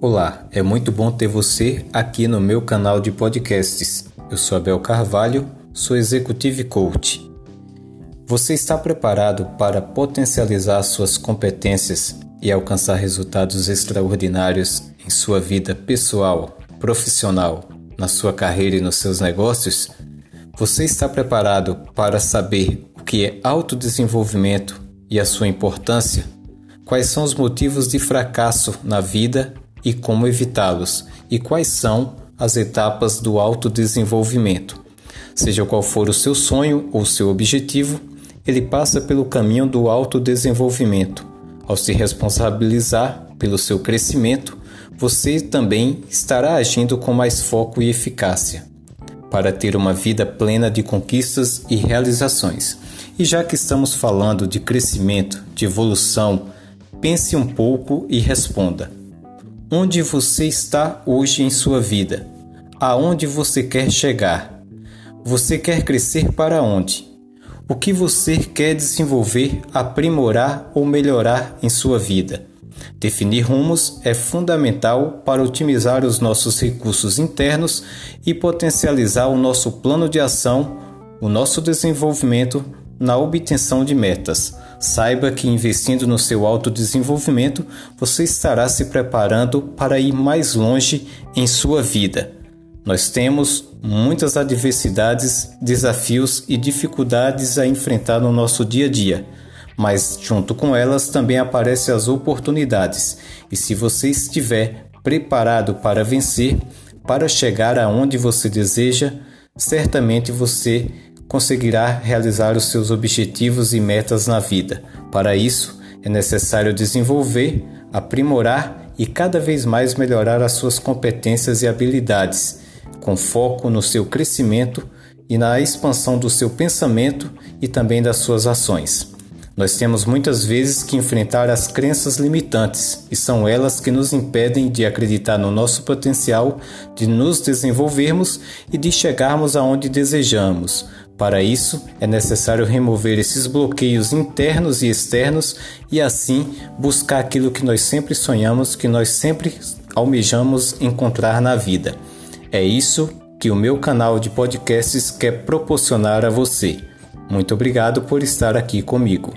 Olá, é muito bom ter você aqui no meu canal de podcasts. Eu sou Abel Carvalho, sou Executive Coach. Você está preparado para potencializar suas competências e alcançar resultados extraordinários em sua vida pessoal, profissional, na sua carreira e nos seus negócios? Você está preparado para saber o que é autodesenvolvimento e a sua importância? Quais são os motivos de fracasso na vida e como evitá-los, e quais são as etapas do autodesenvolvimento. Seja qual for o seu sonho ou seu objetivo, ele passa pelo caminho do autodesenvolvimento. Ao se responsabilizar pelo seu crescimento, você também estará agindo com mais foco e eficácia para ter uma vida plena de conquistas e realizações. E já que estamos falando de crescimento, de evolução, pense um pouco e responda: Onde você está hoje em sua vida? Aonde você quer chegar? Você quer crescer para onde? O que você quer desenvolver, aprimorar ou melhorar em sua vida? Definir rumos é fundamental para otimizar os nossos recursos internos e potencializar o nosso plano de ação, o nosso desenvolvimento na obtenção de metas. Saiba que investindo no seu autodesenvolvimento, você estará se preparando para ir mais longe em sua vida. Nós temos muitas adversidades, desafios e dificuldades a enfrentar no nosso dia a dia, mas junto com elas também aparecem as oportunidades. E se você estiver preparado para vencer, para chegar aonde você deseja, certamente você conseguirá realizar os seus objetivos e metas na vida. Para isso, é necessário desenvolver, aprimorar e cada vez mais melhorar as suas competências e habilidades, com foco no seu crescimento e na expansão do seu pensamento e também das suas ações. Nós temos muitas vezes que enfrentar as crenças limitantes, e são elas que nos impedem de acreditar no nosso potencial, de nos desenvolvermos e de chegarmos aonde desejamos. Para isso, é necessário remover esses bloqueios internos e externos e assim buscar aquilo que nós sempre sonhamos, que nós sempre almejamos encontrar na vida. É isso que o meu canal de podcasts quer proporcionar a você. Muito obrigado por estar aqui comigo.